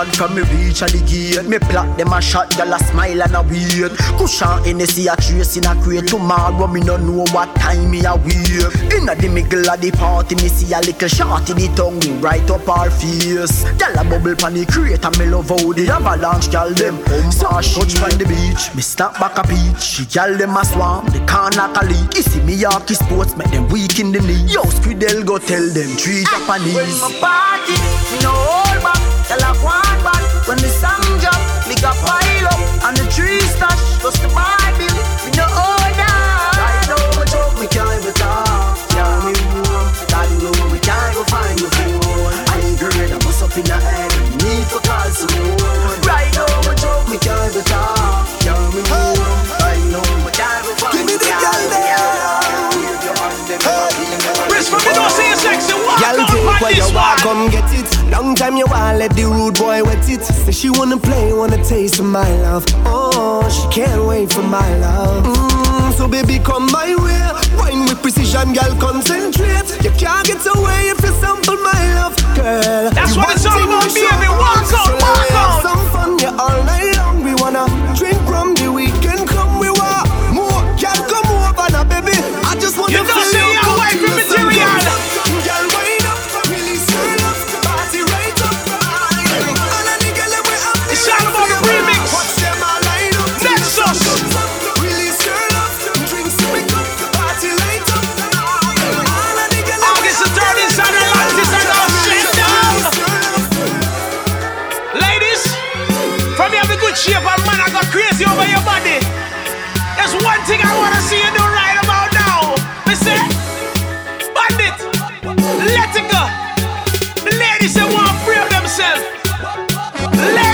Man from me reach at the gate. Me plot them a shot, gyal a smile and a wait. Cushion Hennessy a trace in a crate. Tomorrow me no know what time me a wait. Inna the middle of the party, me see a little shot in the tongue We right up our face. Gyal a bubble pan the crate and me love how the avalanche gyal them. Sash touch from the beach, me snap back a peach. Gyal them a swarm, the corner a leak. You see me Yorkie sports, make them weak in the knee. Yo, Squidel go tell them three Japanese. When my party, me no hold back, tell a one back. When the song drop, lick a pile up, and the tree stash, plus the Bible, me no hold down. Right now, my joke, me can't even talk. Yeah, me warm, God know me can't go find your phone. I ain't great, I bust up in the head, need to call someone. Right now, my joke, me can't even talk. Yeah, me warm, right now, me can't go find Give me the girl Chris, from me don't say you're. Walk Girl, on this one. come get it. Long time you want let the rude boy wet it. Say she wanna play, wanna taste of my love. Oh, she can't wait for my love. Mm, so baby, come my way. Wine with precision, girl, concentrate. You can't get away if you sample my love, girl. That's You what it's all about, baby. Walk let walk out. Some fun, yeah, all night thing I wanna see you do right about now. Me say, bandit, let it go. The ladies they want to free themselves. Ladies,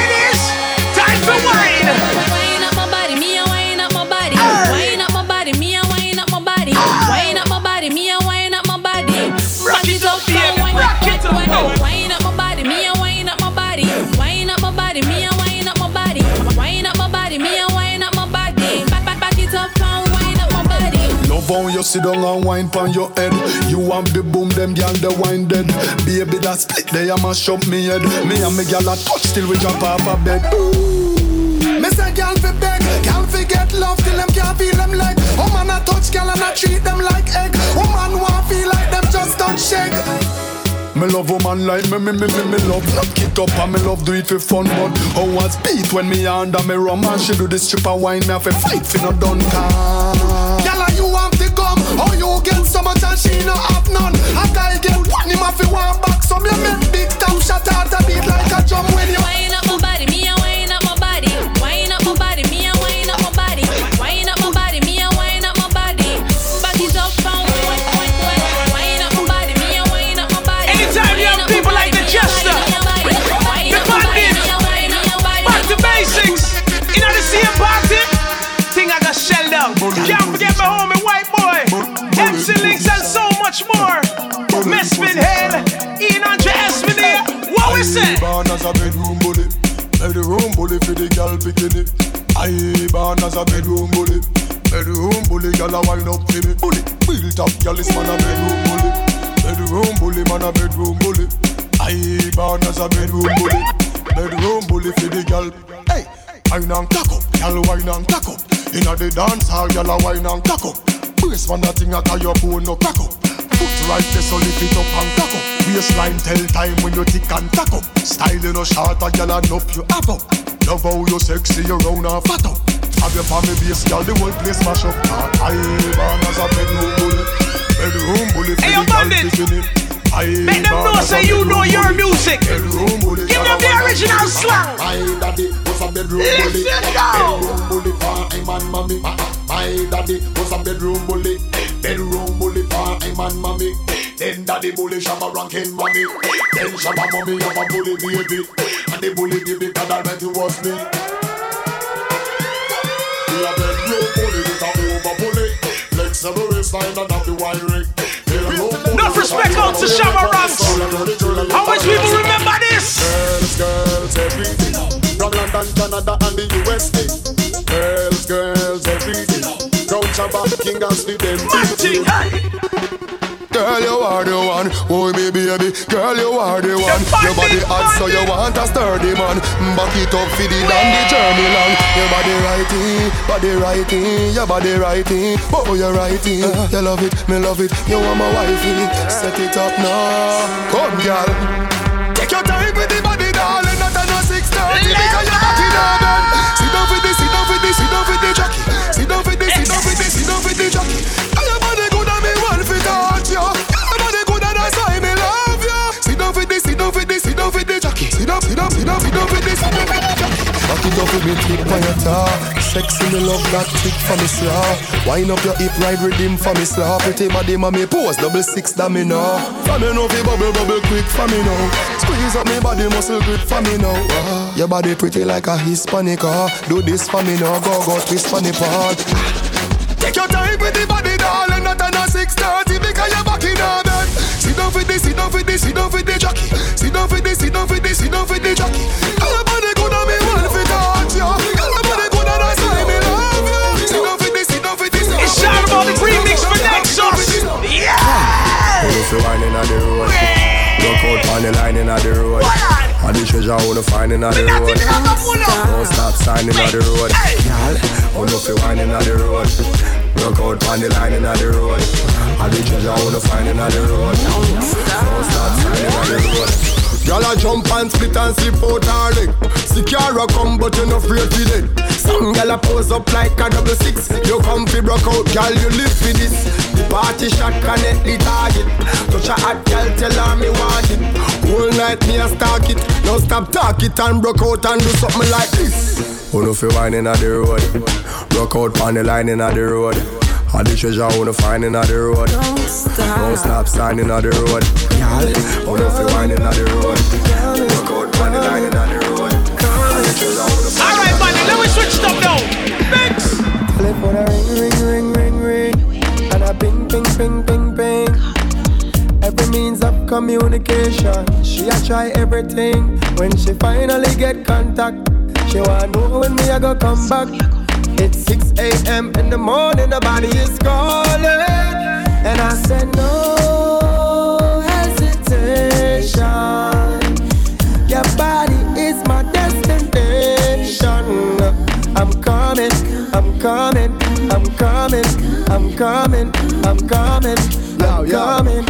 You sit down and wine pon your head. You want the boom, them gyal the wine dead. Baby that split they a mash up me head. Me and me gyal a touch till we jump off a bed. Me say girl fi beg, girl fi get love till them can't feel them leg. Woman a touch girl and I treat them like egg. Woman want feel like them just don't shake. Me love woman like me, me, me, me, me love not kick up and me love do it for fun But how was beat when me under me rum and she do the stripper wine Me have to fight for no done car much and she no have none? A guy get one, him to one back. Some you make big time shot out a beat like a drum when you. Bedroom bully for the girl bikini. I born as a bedroom bully. Bedroom bully, girl a wine up to me. Bully, built up, girl is man a bedroom bully. Bedroom bully, man a bedroom bully. I born as a bedroom bully. Bedroom bully for the girl. Hey, wine and cock up, girl wine and cock up. Inna the dance hall, girl a wine and cock up. Brace man a thing a tie your bone no crack up. Foot right there so lift it up and cock up. Waistline tell time when you tick and tack up. Style you no short, a girl and up you up up. Love how you sexy, you round and fat up. Have your family base, girl, the whole place mash up. I born as a bedroom bully, bedroom bully for Hey, the girl bandit. bikini. Make them know say you know your music. Give them the original slang. My daddy was a bedroom bully. Bedroom bully for him and mommy. My daddy was a bedroom bully. Bedroom bully him and mommy. Then daddy bully shabba ranking mommy. Then shabba mommy have a bully baby. And the bully baby God almighty was me. We a bedroom bully with a over bully. Flex on the waistline and have the wiring. Enough respect out to Shabba Ranks. How much people remember this? Girls, girls, everything. From London, Canada, and the USA. Shabba, King and Sleep, them. Girl, you are the one. Oh, me baby. Girl, you are the one. Your body hot, so you want a sturdy man. Back it up for the down the journey long. Your body righty, body righty, your body righty. Oh, you righty. You love it, me love it. You want my wifey. Set it up now. Come, girl. Down, sit down, sit down, sit down for this. Back it up with me tick on your tar. Sexy me love that tick for me slaw. Wind up your hip ride rhythm for me slaw. Pretty body mommy pose double six that me know. For me know fi bubble bubble quick for me now. Squeeze up me body muscle grip for me now. Ah, Your body pretty like a Hispanic ah. Do this for me now. Go go twist for the part. Take your time for this, sit down for this, sit down for the jockey. Sit down for this, sit down for this, sit down for the jockey. And your body good and me want fi touch you. And your body good and that's why me love you. Sit down for this, sit for this. It's Sean Paul remix for Nexus. Yeah. Wanna feel winding the road. Look out on the line in the road. All the treasure I wanna find in the road. Don't stop signing on the road. Girl, wanna feel winding on the road. Look out on the line in the road. All the treasure I wanna find in the road. Don't stop signing on the road. Girl a jump and split and slip out her leg Secure come but you no afraid for dead. Some girl a pose up like a double six. You come fi broke out, girl you live for this. The party shot connect the target. Touch a hot girl tell her me want it. Whole night me a stalk it. Now stop talk it and broke out and do something like this Wanna feel winding on the road. Rock out on the line in the road. All the treasure I wanna find in the road. Don't stop, Don't stop signing on the road. Girl, wanna feel winding on the road. Rock out on the line in the road. All the treasure I wanna find Alright, buddy, let me switch it up now. Mix. Telephone a ring, ring, ring, ring, ring, and a ping, ping, ping, ping, ping. Every means of communication, she a try everything. When she finally get contact, she wanna know when me a go come back. It's 6 a.m. in the morning, the body is calling, and I said no hesitation. Your body is my destination. I'm coming, I'm coming, I'm coming, I'm coming, I'm coming, I'm coming, I'm coming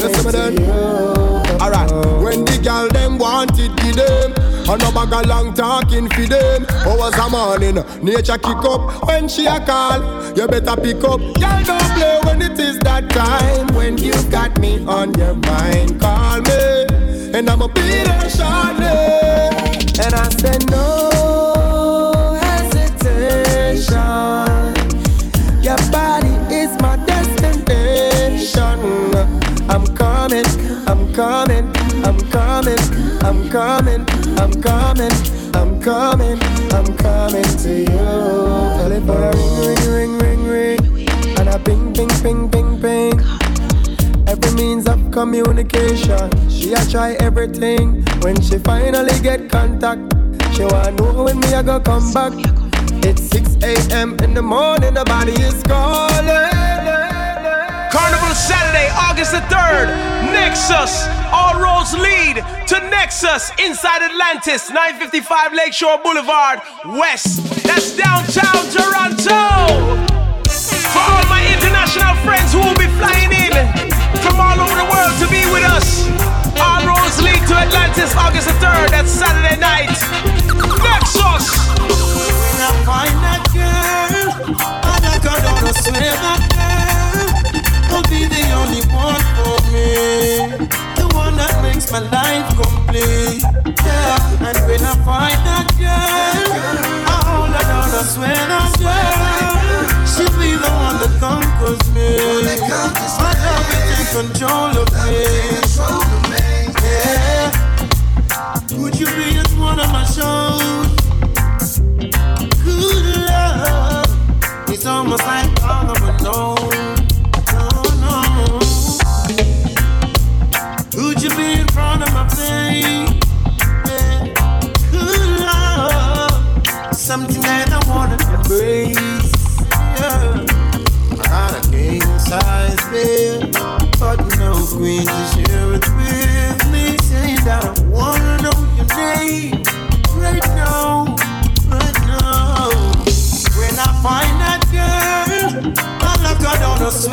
Listen, to you. Alright, when the girl them want it, give them. And no bag of long talking for them. Oh, Hours a morning, nature kick up when she a call. You better pick up. Girl, don't play when it is that time. When you got me on your mind, call me, and I'ma be there shortly. And I said no coming, I'm coming, I'm coming, I'm coming to you. Telephone ring, ring, ring, ring, ring, and a ping, ping, ping, ping, ping. Every means of communication, she a try everything. When she finally get contact, she wanna know when me a go come back. It's 6 a.m. in the morning, the body is calling. Carnival Saturday, August the 3rd. Nexus. All roads lead to Nexus inside Atlantis, 955 Lakeshore Boulevard, West. That's downtown Toronto. For all my international friends who will be flying in from all over the world to be with us. All roads lead to Atlantis, August the 3rd. That's Saturday night. Nexus. When I find that girl, I got on a swear my life complete. Yeah, and when I find that girl, I hold her down, I swear that girl, she'll be the one that conquers me. My love will take control of me. Yeah. Would you be at one of my shows? Good love. It's almost like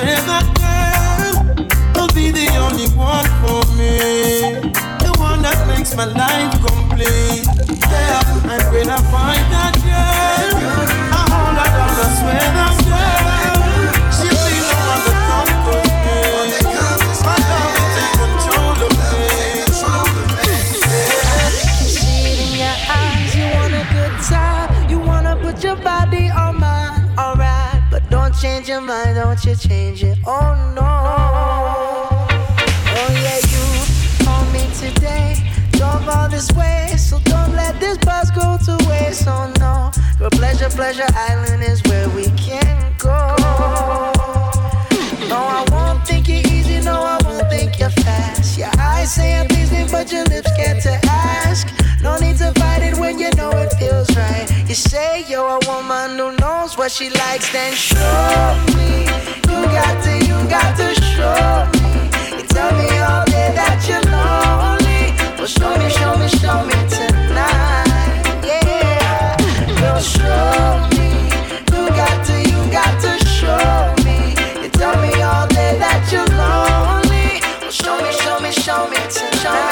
that girl will be the only one for me. The one that makes my life complete. Yeah, and when I find that mind, you change it, oh no. Oh yeah, you told me today, drove all this way, so don't let this bus go to waste, oh no. Your pleasure, pleasure island is where we can go. No, I won't think you're easy, no, I won't think you're fast. Your eyes say I'm pleasing, but your lips get to ask. No need to fight it when you know it feels right. You say you're woman who knows what she likes, then show me. You got to, you got to show me. You tell me all day that you're lonely. Well, show me, show me, show me tonight. Yeah, girl, show me. You got to, you got to show me. You tell me all day that you're lonely. Well, show me, show me, show me tonight.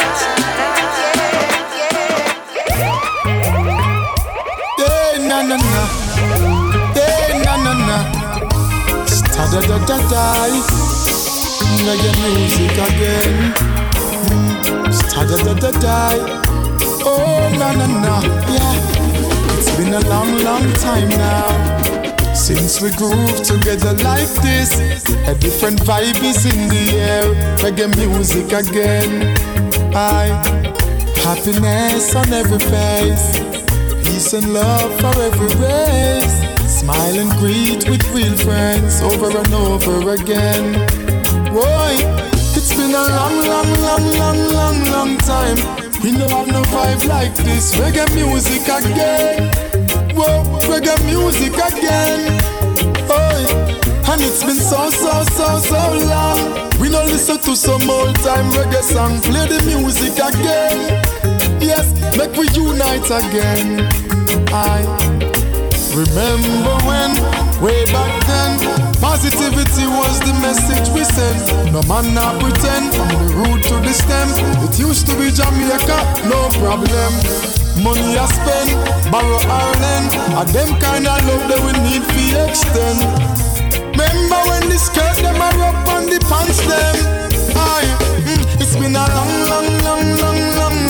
Na na day na na na. Sta da da da da. die. Reggae music again. Mm. Sta da da da. Oh na na na, yeah. It's been a long, long time now. Since we groove together like this, a different vibe is in the air. Reggae music again. I happiness on every face. Peace and love for every race. Smile and greet with real friends over and over again. Boy, it's been a long, long, long, long, long, long time. We don't have no vibe like this. Reggae music again. Whoa, reggae music again. Oi, and it's been so, so, so, so long. We don't listen to some old time reggae song. Play the music again. Yes, make we unite again. I remember when, way back then, positivity was the message we sent. No man not pretend from the root to the stem. It used to be Jamaica, no problem. Money I spend, borrow or lend, and them kind of love that we need to extend. Remember when the skirt them are up on the pants them? Aye, mm, it's been a long, long, long, long,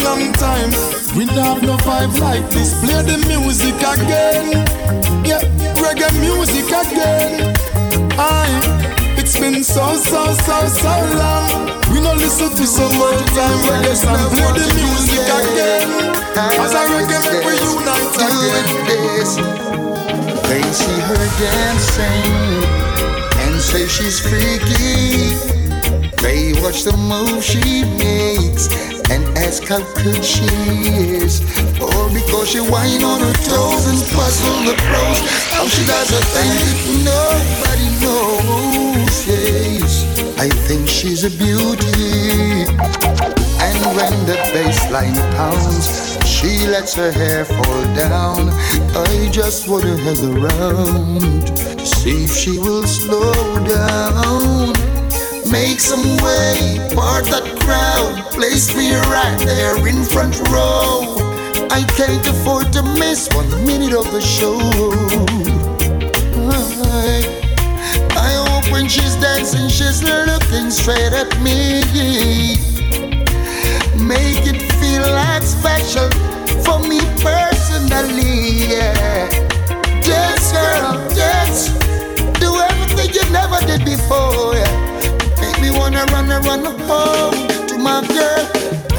long, time. We don't have no vibe like this. Play the music again. Yeah, reggae music again. Aye, it's been so, so, so, so long. We no listen to some old time reggae song. Play the music again. As I reggae, make we unite again. They see her dancing and say she's freaky. They watch the move she makes and ask how good she is. Or because she whine on her toes and puzzle the pros. How she does her thing, nobody knows. Yes, I think she's a beauty. And when the bass line pounds, she lets her hair fall down. I just wanna hang around see if she will slow down. Make some way, part that crowd. Place me right there in front row. I can't afford to miss one minute of the show. I, hope when she's dancing, she's looking straight at me. Make it feel like special for me personally. Yeah. Dance, girl, dance. Do everything you never did before. Yeah. Make me wanna run and run home to my girl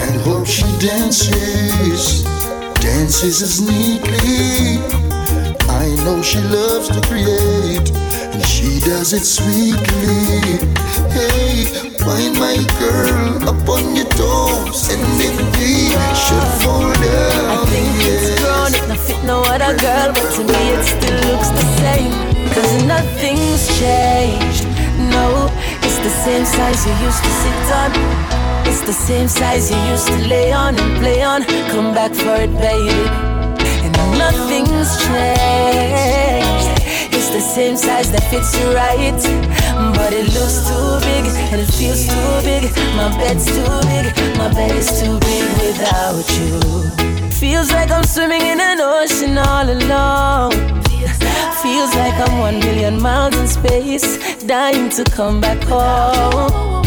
and hope she dances, dances as neatly. I know she loves to create, and she does it sweetly. Hey, find my girl up on your toes, and if we should fall down, I think it's grown, it don't fit no other girl, but to me it still looks the same. Cause nothing's changed. No, it's the same size you used to sit on. It's the same size you used to lay on and play on. Come back for it, baby. And nothing's changed. It's the same size that fits you right. But it looks too big and it feels too big. My bed's too big, my bed is too big without you. Feels like I'm swimming in an ocean all alone. Feels like I'm one million miles in space, dying to come back home.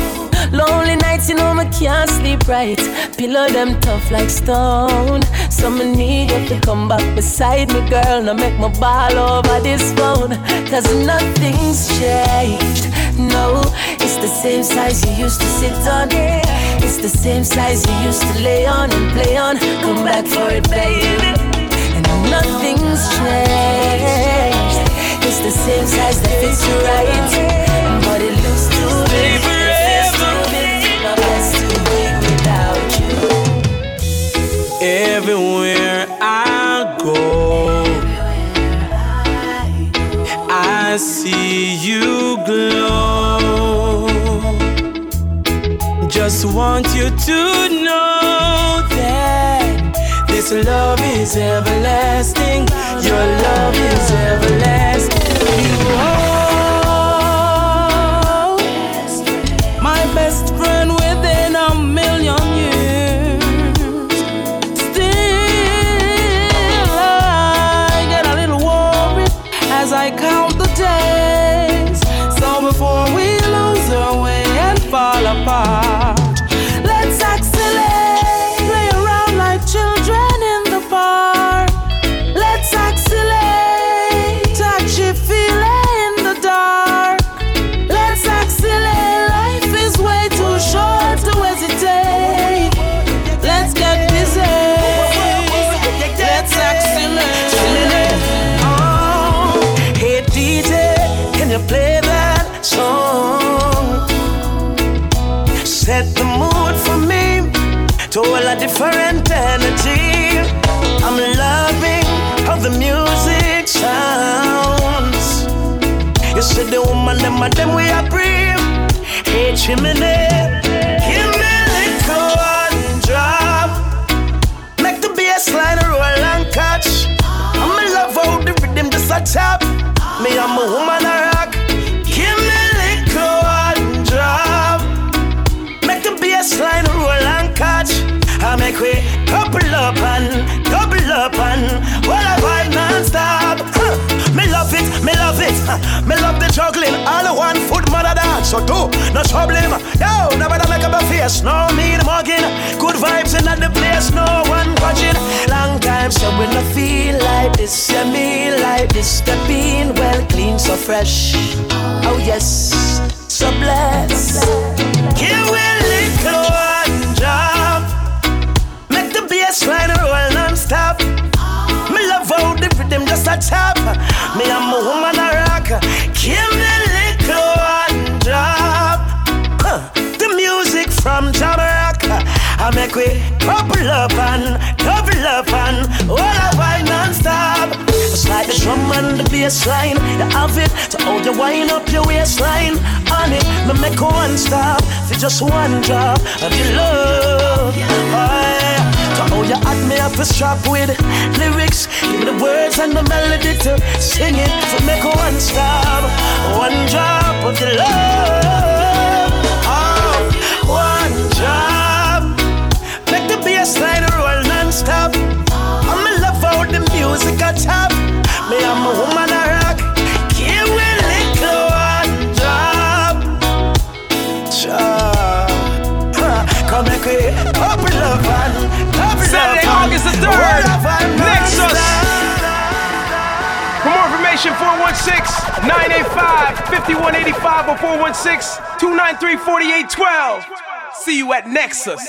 Lonely nights, you know, I can't sleep right. Pillow them tough like stone. So me need you to come back beside me, girl. Now make my ball over this phone. Cause nothing's changed. No, it's the same size you used to sit on. It's the same size you used to lay on and play on. Come back for it, baby. And nothing's changed. The same size that fits you right. But it looks too big. It feels too big. My bed's too big without you. Everywhere I go, I see you glow. Just want you to know that this love is everlasting. Your love is everlasting. You the woman, them we are brave. Hey, chimney, give me a little one drop. Make the bass line roll and catch. I'm in love how the rhythm just a tap. Me, I'm a woman a rock. Give me a little one drop. Make the bass line roll and catch. I make we couple up and double up and me love the juggling. All one foot mother dance. So do no trouble him. Yo, nobody make up a face. No the mugging. Good vibes in the place. No one watching. Long time so we no feel like this. Yeah, me like this. The being well clean, so fresh. Oh yes, so blessed. Give a little one job. Make the bass line roll non-stop. Me love how the rhythm just a tap. Me I'm a woman a rock. Give me a little one drop. Huh. The music from Jamaica. I make we couple up and double up and all I vibe non-stop. It's like the drum and the bass line. You have it to hold you wind up your waistline. On it, me make one stop for just one drop of your love. Aye. To hold you at me up a strap with lyrics. Give me the words and the melody to sing it. To make one stop, one drop of your love. Oh, one drop. Make the bass line roll non-stop. I'm in love how the music a top. Me, I'm a woman a and Nexus. For more information 416 985 5185 or 416 293 4812. See you at Nexus.